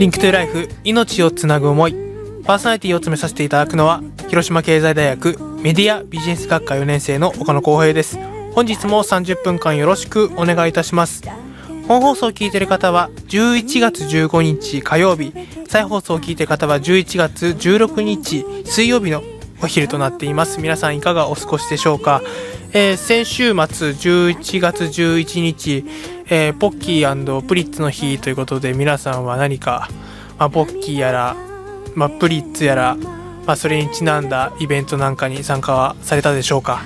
リンクトゥライフ命をつなぐ思い。パーソナリティを務めさせていただくのは広島経済大学メディアビジネス学科4年生の岡野光平です。本日も30分間よろしくお願いいたします。本放送を聞いている方は11月15日火曜日。再放送を聞いている方は11月16日水曜日のお昼となっています。皆さんいかがお過ごしでしょうか、えー先週末11月11日、えーポッキープリッツの日ということで皆さんは何か、まあ、ポッキーやら、まあ、プリッツやら、まあ、それにちなんだイベントなんかに参加はされたでしょうか、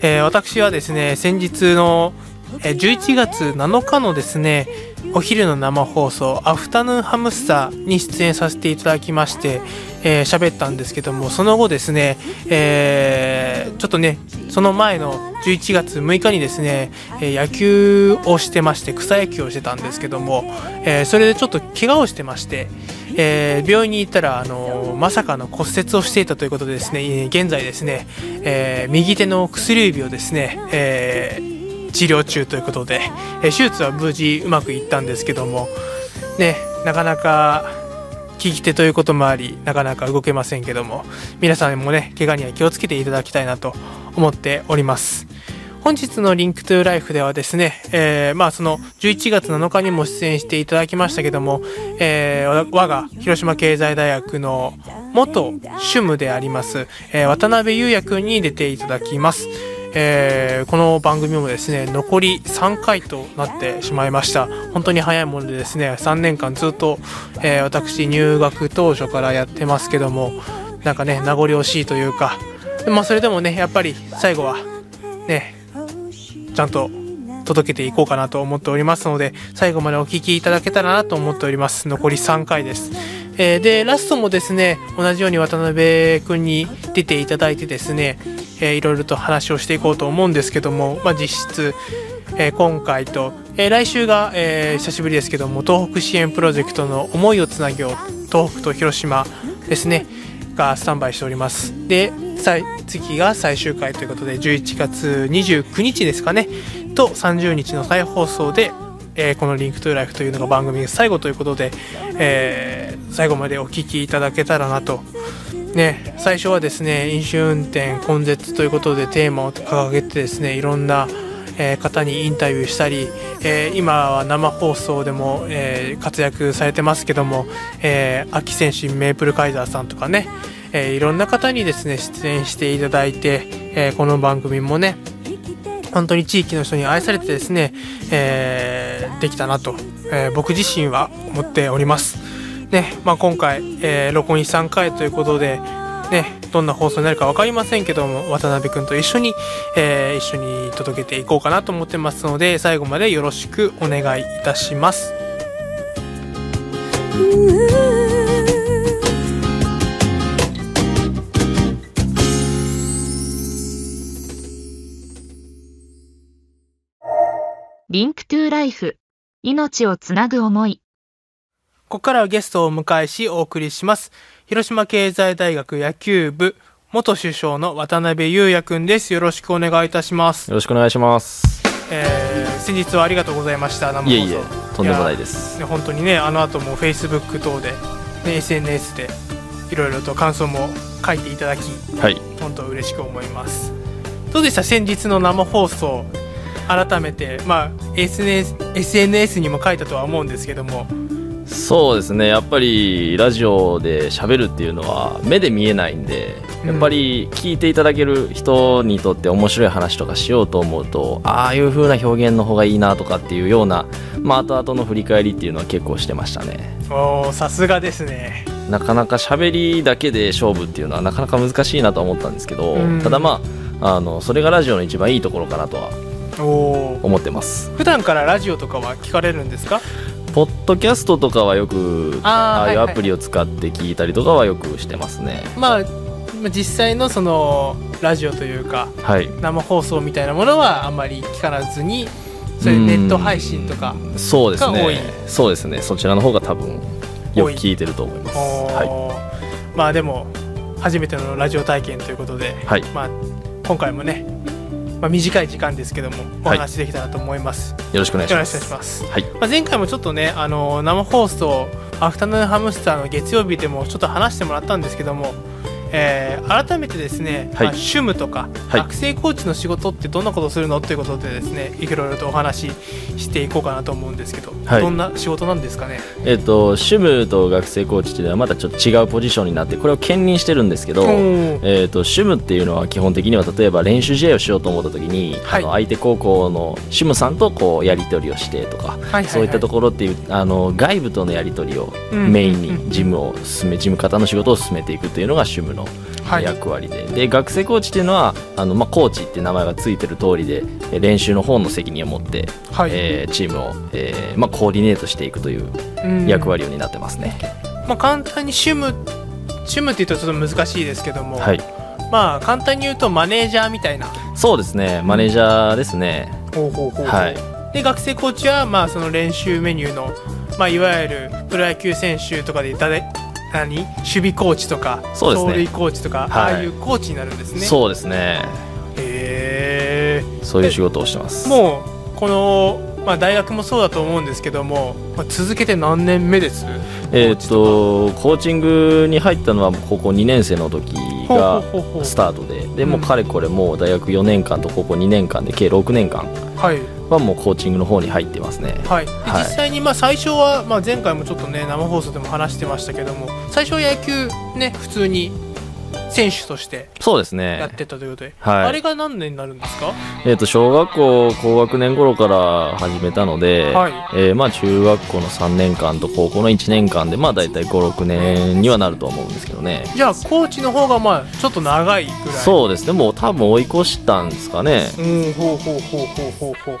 えー私はですね先日の11月7日のですねお昼の生放送アフタヌーンハムスターに出演させていただきましてえー喋ったんですけどもその後ですね、えーちょっとねその前の11月6日にですね、え野球をしてまして草野球をしてたんですけども、えそれでちょっと怪我をしてまして、えー病院に行ったら、あのまさかの骨折をしていたということでですね現在ですね、えー右手の薬指をですね、えー治療中ということで、え手術は無事うまくいったんですけどもねなかなか利き手ということもありなかなか動けませんけども皆さんもね怪我には気をつけていただきたいなと思っております本日のリンクトゥーライフではですね、えーまあその11月7日にも出演していただきましたけども、えー我が広島経済大学の元主務であります、えー渡辺裕也くんに出ていただきます。えーこの番組もですね残り3回となってしまいました。本当に早いものでですね3年間ずっと、えー私入学当初からやってますけどもなんかね名残惜しいというか。まあそれでもねやっぱり最後はねちゃんと届けていこうかなと思っておりますので最後までお聞きいただけたらなと思っております。残り3回です、えーでラストもですね同じように渡辺くんに出ていただいてですね、えーいろいろと話をしていこうと思うんですけども、まあ、実質、えー今回と、えー来週が、えー久しぶりですけども東北支援プロジェクトの思いをつなげよう東北と広島ですねがスタンバイしております。で次が最終回ということで11月29日ですかねと30日の再放送で、えーこの「リンクトゥライフというのが番組最後ということで、えー最後までお聞きいただけたらなと。ね、最初はですね飲酒運転根絶ということでテーマを掲げてですねいろんな、えー方にインタビューしたり、えー今は生放送でも、えー活躍されてますけども、えー秋選手メープルカイザーさんとかね、えーいろんな方にですね出演していただいて、えーこの番組もね本当に地域の人に愛されてですね、えーできたなと、えー僕自身は思っております。ねまあ、今回、えー録音3回ということで、ね、どんな放送になるか分かりませんけども渡辺君と一緒に、えー一緒に届けていこうかなと思ってますので最後までよろしくお願いいたします。リンクトゥライフ命をつなぐ思いここからはゲストをお迎えしお送りします。広島経済大学野球部元首相の渡辺裕也君です。よろしくお願いいたします。よろしくお願いします。えー先日はありがとうございました。生放送いえいえ、とんでもないです。ね本当にねあの後も Facebook 等で、ね、SNS でいろいろと感想も書いていただきはい。本当嬉しく思いますどうでした？先日の生放送改めてまあ SNS, SNS にも書いたとは思うんですけども。そうですね、やっぱりラジオで喋るっていうのは目で見えないんで、うん。やっぱり聞いていただける人にとって面白い話とかしようと思うと、ああいう風な表現の方がいいなとかっていうような、まあ後々の振り返りっていうのは結構してましたね。おーさすがですね。なかなか喋りだけで勝負っていうのはなかなか難しいなとは思ったんですけど、うん。ただまあ、あの、それがラジオの一番いいところかなとは思ってます。普段からラジオとかは聞かれるんですか？ポッドキャストとかはよくああいうアプリを使って聞いたりとかはよくしてますね。まあまあ実際のそのラジオというかはい。生放送みたいなものはあんまり聞かずにそういうネット配信とかそうですね。そうですね。そちらの方が多分よく聞いてると思います。おはーまあでも初めてのラジオ体験ということで、はい。まあ、今回もね、まあ、短い時間ですけどもおはい。話できたらと思います、いよろしくお願いしよろしくおます願いします、はい。まあ、前回もちょっとねあの生放送アフタヌーンハムスターの月曜日でもちょっと話してもらったんですけども、えー改めてですね、はい。まあ趣務とか、はい。学生コーチの仕事ってどんなことをするのということでですねいろいろとお話ししていこうかなと思うんですけど、はい。どんな仕事なんですかね？えっと主務と学生コーチっていうのはまたちょっと違うポジションになってこれを兼任してるんですけど、うんえっと主務っていうのは基本的には例えば練習試合をしようと思った時に、はい。あの相手高校の主務さんとこうやり取りをしてとか、はいはいはい。そういったところっていうあの外部とのやり取りをうんメインに事務を進め事務方の仕事を進めていくというのが主務のはい。役割で,、で学生コーチっていうのはあの、まあ、コーチって名前がついてる通りでえ練習の方の責任を持って、はい。えーチームを、えーまあ、コーディネートしていくといううん。役割を担ってますね。まあ、簡単に趣務趣務って言うとちょっと難しいですけども、はい、まあ簡単に言うとマネージャーみたいな。そうですね。マネージャーですね。ほうほうほうはい。で学生コーチはまあその練習メニューの、まあ、いわゆるプロ野球選手とかで誰何？守備コーチとかそうですね。走塁コーチとか、はい。ああいうコーチになるんですね。そうですね。へえ。そういう仕事をしてます。もうこの、まあ、大学もそうだと思うんですけども、まあ、続けて何年目です？えーっとコーチングに入ったのは高校2年生の時がスタートで。でもかれこれもう大学4年間と高校2年間で計6年間。はいはもうコーチングの方に入ってますね。はい、ではい実際にまあ最初は、まあ、前回もちょっとね生放送でも話してましたけども最初は野球ね普通に選手としてそうですやっね。てたということで、はいあれが何年になるんですか？えーっと小学校高学年頃から始めたので、はいえーまあ中学校の3年間と高校の1年間でまあ大体56年にはなると思うんですけどね。じゃあコーチの方がまあちょっと長いぐらいそうですねもう多分追い越したんですかね。うんほうほうほうほうほうほう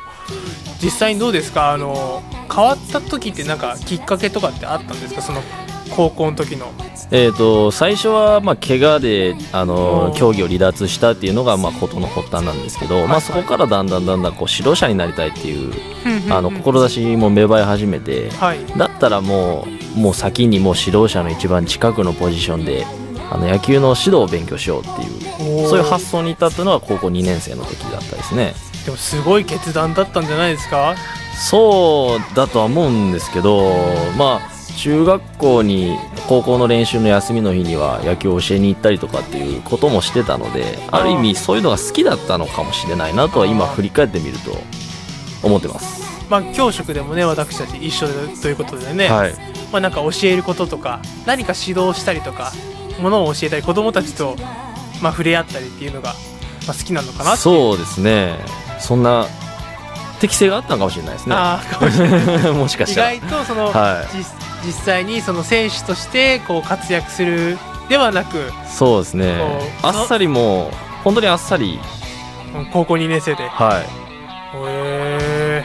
実際にどうですか？あの変わった時ってなんかきっかけとかってあったんですか？その高校の時の。えー、と最初はまあ怪我であのうん競技を離脱したっていうのがまあ事の発端なんですけど、まあ、そこからだんだんだんだんこう指導者になりたいっていうあの志も芽生え始めてはい。だったらもうもう先にもう指導者の一番近くのポジションであの野球の指導を勉強しようっていうそういう発想に至ったのは高校2年生の時だったですねでもすごい決断だったんじゃないですか？そうだとは思うんですけどまあ中学校に高校の練習の休みの日には野球を教えに行ったりとかっていうこともしてたのである意味そういうのが好きだったのかもしれないなとは今振り返ってみると思ってます、まあ教職でもね私たち一緒でということでね、はい。まあなんか教えることとか何か指導したりとかものを教えたり子供たちとまあ触れ合ったりっていうのが、まあ、好きなのかなそうですねそんな適性があったのかもしれないですね。あーかもしれない。意 もしかしたら。外とその、はい。実実際にその選手としてこう活躍するではなくそうですね。あっさりもう本当にあっさり。うん高校2年生で。へはい。え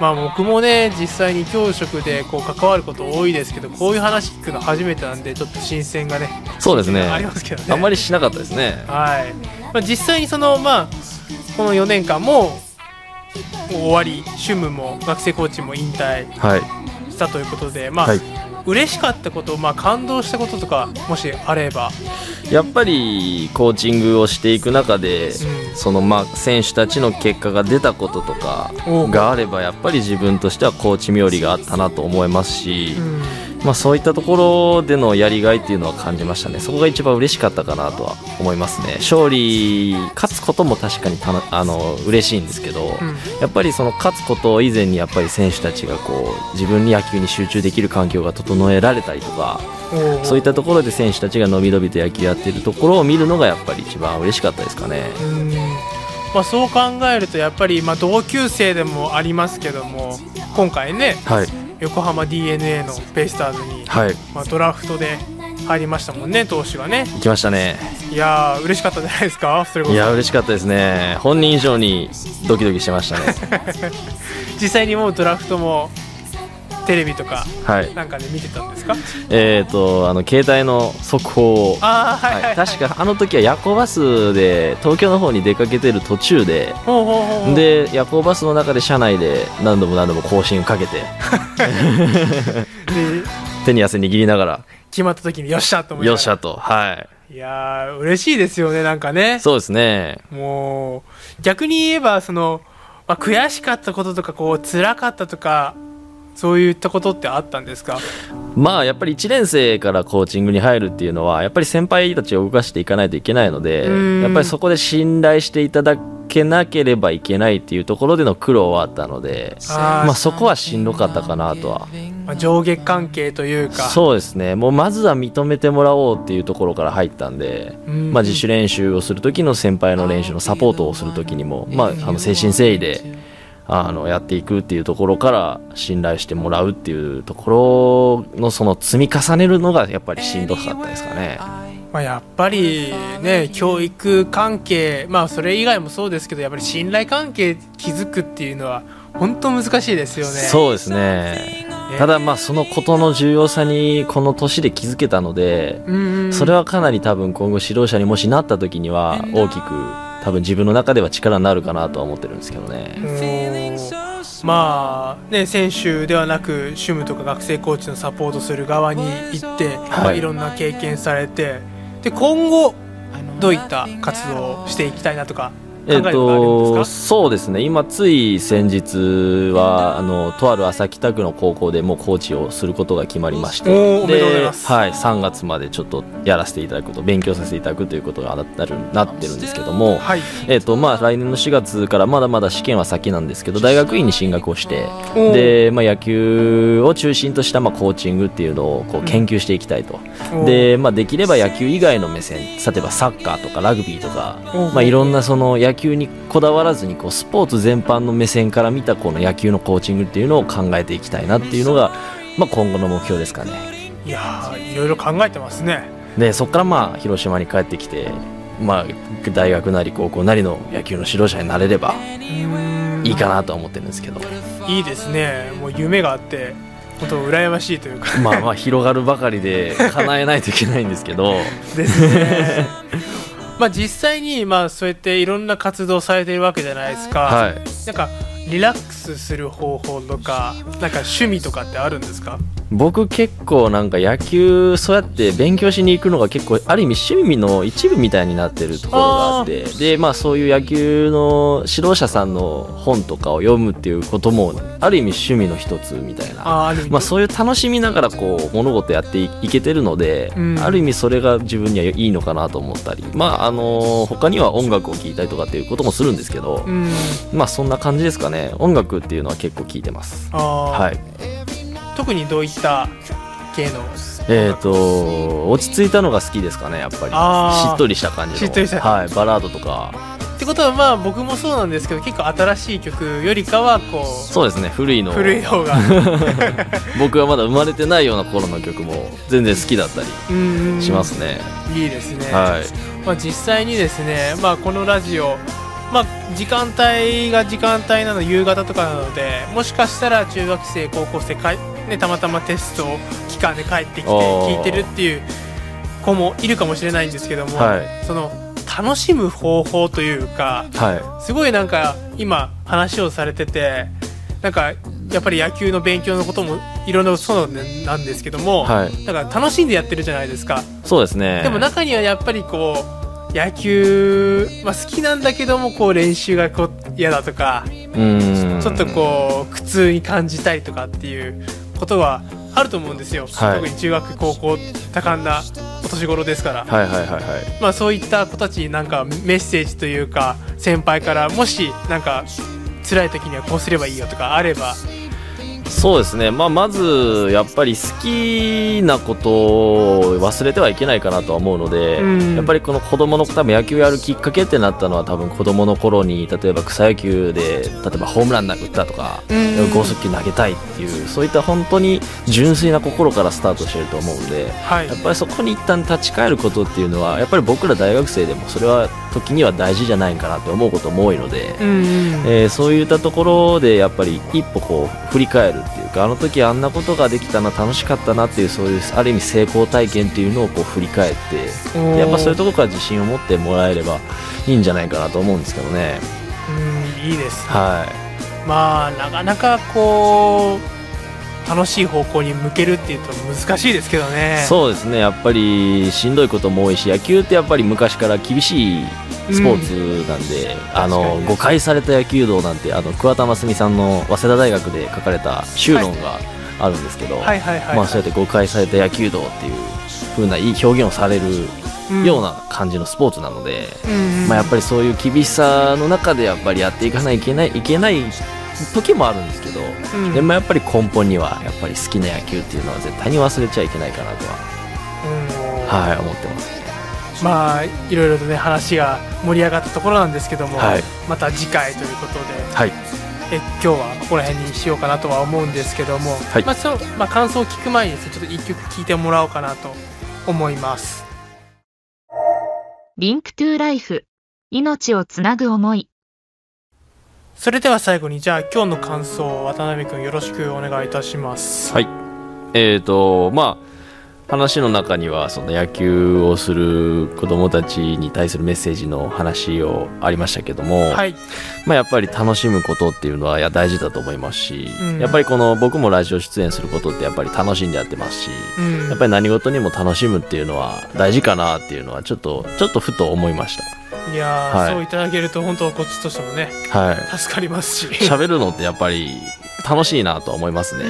まあ僕もね実際に教職でこう関わること多いですけどこういう話聞くの初めてなんでちょっと新鮮がねそうですね。ありますけどね。あんまりしなかったですね。はい、まあ、実際にそのまあこの4年間ももう終わり主務も学生コーチも引退はい。したということでまあ、はい。嬉しかったこと、まあ、感動したこととかもしあれば、やっぱりコーチングをしていく中で、うん。そのまあ選手たちの結果が出たこととかがあればやっぱり自分としてはコーチ冥利があったなと思いますし、うんまあ、そういったところでのやりがいっていうのは感じましたね。そこが一番嬉しかったかなとは思いますね。勝利勝つことも確かにたなあの嬉しいんですけど、うん。やっぱりその勝つこと以前にやっぱり選手たちがこう自分に野球に集中できる環境が整えられたりとかそういったところで選手たちが伸び伸びと野球やってるところを見るのがやっぱり一番嬉しかったですかね。うん。まあ、そう考えるとやっぱりまあ同級生でもありますけども今回ねはい、横浜 d n a のベイスターズに、はい、まあ、ドラフトで入りましたもんね投手がね行きましたね。いやー嬉しかったんじゃないですか？それいや嬉しかったですね。本人以上にドキドキしてましたね。実際にもうドラフトもテレビとかはい。なんかで見てたんですか？えっ、とあの携帯の速報を。ああはいはい、はい、確かあの時は夜行バスで東京の方に出かけてる途中で。で夜行バスの中で車内で何度も何度も更新をかけて。で手に汗握りながら。決まった時によっしゃと思いよっしゃと。はいやー嬉しいですよねなんかね。そうですね。もう逆に言えばその、まあ、悔しかったこととかこう辛かったとかそういったことってあったんですか？まあやっぱり1年生からコーチングに入るっていうのはやっぱり先輩たちを動かしていかないといけないのでうん。やっぱりそこで信頼していただけなければいけないっていうところでの苦労はあったのでまあそこはしんどかったかなとは。まあ上下関係というか。そうですね。もうまずは認めてもらおうっていうところから入ったんで、うん。まあ、自主練習をする時の先輩の練習のサポートをする時にも、まあ、あの誠心誠意であのやっていくっていうところから信頼してもらうっていうところのその積み重ねるのがやっぱりしんどかったですかね。まあ、やっぱりね教育関係まあそれ以外もそうですけどやっぱり信頼関係築くっていうのは本当難しいですよね。そうですね。ただまあそのことの重要さにこの年で気づけたのでそれはかなり多分今後指導者にもしなった時には大きく多分自分の中では力になるかなとは思ってるんですけどね。まあね選手ではなく主務とか学生コーチのサポートする側に行って、まあ、いろんな経験されてで今後どういった活動をしていきたいなとか考ええっと、そうですね。今つい先日はあのとある朝北区の高校でもうコーチをすることが決まりましてではい、3月までちょっとやらせていただくこと勉強させていただくということがなるなってるんですけども、はい。えっとまあ、来年の4月からまだまだ試験は先なんですけど大学院に進学をしてで、まあ、野球を中心としたまあコーチングっていうのをこう研究していきたいと、で、まあ、できれば野球以外の目線例えばサッカーとかラグビーとか、まあ、いろんなその野球にこだわらずにこうスポーツ全般の目線から見たこの野球のコーチングっていうのを考えていきたいなっていうのが、まあ、今後の目標ですかね。いやーいろいろ考えてますね。でそこからまあ広島に帰ってきて、まあ、大学なり高校なりの野球の指導者になれればいいかなとは思ってるんですけど。いいですね。もう夢があって本当羨ましいというか。まあまあ広がるばかりで叶えないといけないんですけど。ですねまあ実際にまあそうやっていろんな活動されてるわけじゃないですか、はい。なんかリラックスする方法とかなんか趣味とかってあるんですか？僕結構なんか野球そうやって勉強しに行くのが結構ある意味趣味の一部みたいになってるところがあってでまあそういう野球の指導者さんの本とかを読むっていうこともある意味趣味の一つみたいな。まあ、そういう楽しみながらこう物事やっていいけてるので、うん。ある意味それが自分にはいいのかなと思ったり、まああの他には音楽を聴いたりとかっていうこともするんですけど、うん。まあそんな感じですかね。音楽っていうのは結構聴いてます。はい特にどういった系の？えー、と落ち着いたのが好きですかねやっぱり。しっとりした感じの。しっとりしたはい、バラードとか。ってことはまあ僕もそうなんですけど結構新しい曲よりかはこそうですね古いうの古い方が。僕がまだ生まれてないような頃の曲も全然好きだったりうんしますね、いいですね、はい。まあ、実際にですね、まあ、このラジオ、まあ、時間帯が時間帯なの夕方とかなのでもしかしたら中学生高校生かい、ね、たまたまテスト期間で帰ってきて聞いてるっていう子もいるかもしれないんですけども、はい。その楽しむ方法というかはすごいなんか今話をされててなんかやっぱり野球の勉強のこともいろいろそうなんですけども、いはい。なんか楽しんでやってるじゃないですか。そうですね。でも中にはやっぱりこう野球、まあ、好きなんだけどもこう練習がこう嫌だとかうん。ちょっとこう苦痛に感じたりとかっていうことはあると思うんですよ、はい。特に中学高校多感なお年頃ですから、はいはいはいはい。まあ、そういった子たちになんかメッセージというか先輩からもしなんか辛い時にはこうすればいいよとかあればそうですね、まあ、まずやっぱり好きなことを忘れてはいけないかなとは思うので、うん。やっぱりこの子供の多分野球やるきっかけってなったのは多分子供の頃に例えば草野球で例えばホームラン打ったとか、うん。剛速球投げたいっていうそういった本当に純粋な心からスタートしてると思うんで。はい。やっぱりそこに一旦立ち返ることっていうのはやっぱり僕ら大学生でもそれは時には大事じゃないかなって思うことも多いので、うんうん。えーそういったところでやっぱり一歩こう振り返るっていうかあの時あんなことができたな楽しかったなっていうそういうある意味成功体験っていうのをこう振り返ってやっぱそういうところから自信を持ってもらえればいいんじゃないかなと思うんですけどね。うんいいですね。はまあなかなかこう楽しい方向に向けるっていうと難しいですけどね。いそうですね。やっぱりしんどいことも多いし野球ってやっぱり昔から厳しいスポーツなんで、あの確かに。誤解された野球道なんてあの桑田真澄さんの早稲田大学で書かれた修論があるんですけど、まあ、そうやって誤解された野球道っていう風ないい表現をされるような感じのスポーツなので、うん、まあ、やっぱりそういう厳しさの中でやっぱりやっていかないといけないいけない時もあるんですけど、うんでもやっぱり根本にはやっぱり好きな野球っていうのは絶対に忘れちゃいけないかなとは、うんはい、思ってます。まあいろいろとね話が盛り上がったところなんですけども、はいまた次回ということではい、え今日はここら辺にしようかなとは思うんですけども、はいまあそうまあ、感想を聞く前にですねちょっと一曲聞いてもらおうかなと思いますリンクトゥライフ。命をつなぐ思い。それでは最後にじゃあ今日の感想を渡辺君よろしくお願いいたします。はい。えーとまあ話の中にはその野球をする子どもたちに対するメッセージの話をありましたけども、はい。まあ、やっぱり楽しむことっていうのはいや大事だと思いますし、うん。やっぱりこの僕もラジオ出演することってやっぱり楽しんでやってますし、うん。やっぱり何事にも楽しむっていうのは大事かなっていうのはちょっとちょっとふと思いましいやー、はい。そういただけると本当こっちとしてもねたはい。助かりますし。喋るのってやっぱり楽しいなと思いますうね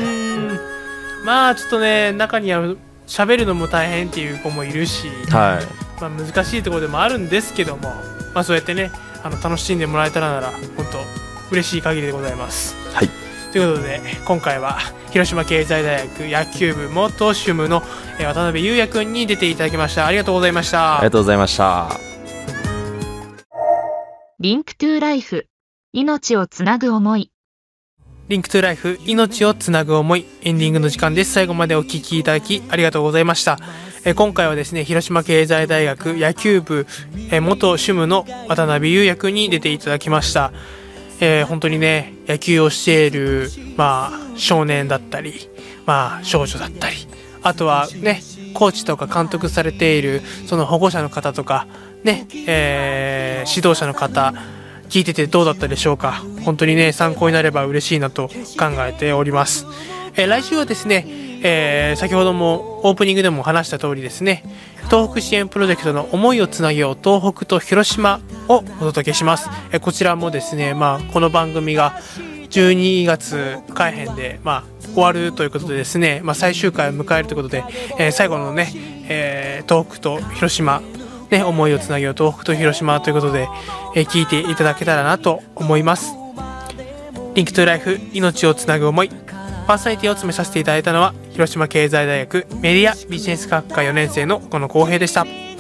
まあちょっとね中には喋るのも大変っていう子もいるし、はい。まあ、難しいところでもあるんですけども、まあ、そうやってねあの楽しんでもらえたらなら本当嬉しい限りでございます。はい。ということで今回は広島経済大学野球部元主務のえー渡辺裕也君に出ていただきました。ありがとうございました。ありがとうございました Link to Life。命をつなぐ思い。 Link to Life 命をつなぐ思いエンディングの時間です最後までお聞きいただきありがとうございましたえ今回はですね広島経済大学野球部え元主務の渡辺裕也に出ていただきましたえー本当にね野球をしているまあ少年だったりまあ少女だったりあとはねコーチとか監督されているその保護者の方とかね、えー指導者の方聞いててどうだったでしょうか？本当にね参考になれば嬉しいなと考えております、えー来週はですね、えー先ほどもオープニングでも話した通りですね東北支援プロジェクトの思いをつなげよう東北と広島をお届けします、えーこちらもですねまあこの番組が12月改編で、まあ、終わるということでですね、まあ、最終回を迎えるということで、え最後のね、えー東北と広島ね、思いをつなげよう東北と広島ということで、えー聞いていただけたらなと思います。リンクトゥライフ命をつなぐ思いパーソナリティを務めさせていただいたのは広島経済大学メディアビジネス学科4年生のこの浩平でした。